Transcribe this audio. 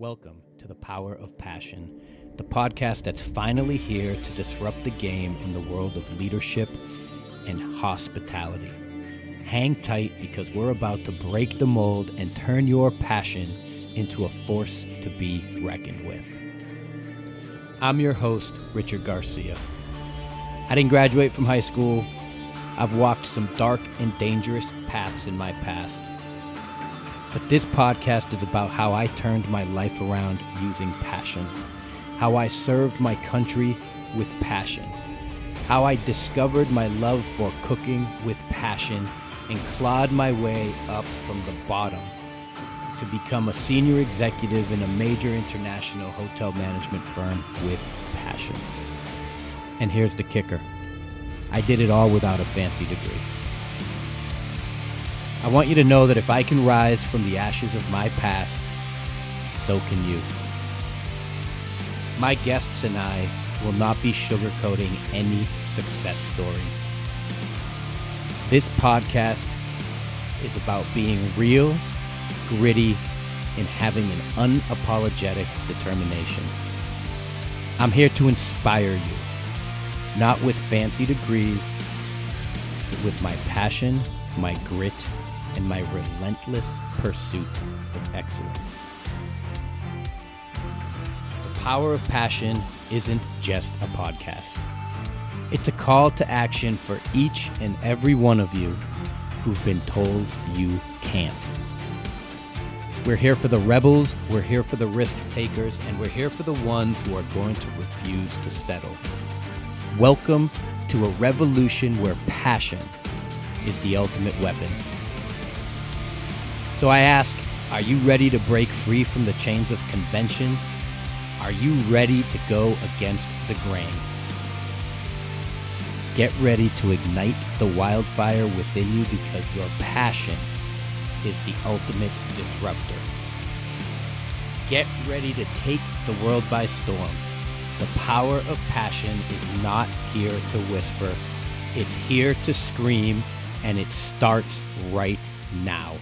Welcome to the Power of Passion, the podcast that's finally here to disrupt the game in the world of leadership and hospitality. Hang tight because we're about to break the mold and turn your passion into a force to be reckoned with. I'm your host, Richard Garcia. I didn't graduate from high school. I've walked some dark and dangerous paths in my past. But this podcast is about how I turned my life around using passion, how I served my country with passion, how I discovered my love for cooking with passion and clawed my way up from the bottom to become a senior executive in a major international hotel management firm with passion. And here's the kicker I did it all without a fancy degree. I want you to know that if I can rise from the ashes of my past, so can you. My guests and I will not be sugarcoating any success stories. This podcast is about being real, gritty, and having an unapologetic determination. I'm here to inspire you, not with fancy degrees, but with my passion, my grit, and my relentless pursuit of excellence. The Power of Passion isn't just a podcast, it's a call to action for each and every one of you who've been told you can't. We're here for the rebels, we're here for the risk takers, and we're here for the ones who are going to refuse to settle. Welcome to a revolution where passion is the ultimate weapon. So I ask, are you ready to break free from the chains of convention? Are you ready to go against the grain? Get ready to ignite the wildfire within you because your passion is the ultimate disruptor. Get ready to take the world by storm. The power of passion is not here to whisper, it's here to scream, and it starts right now.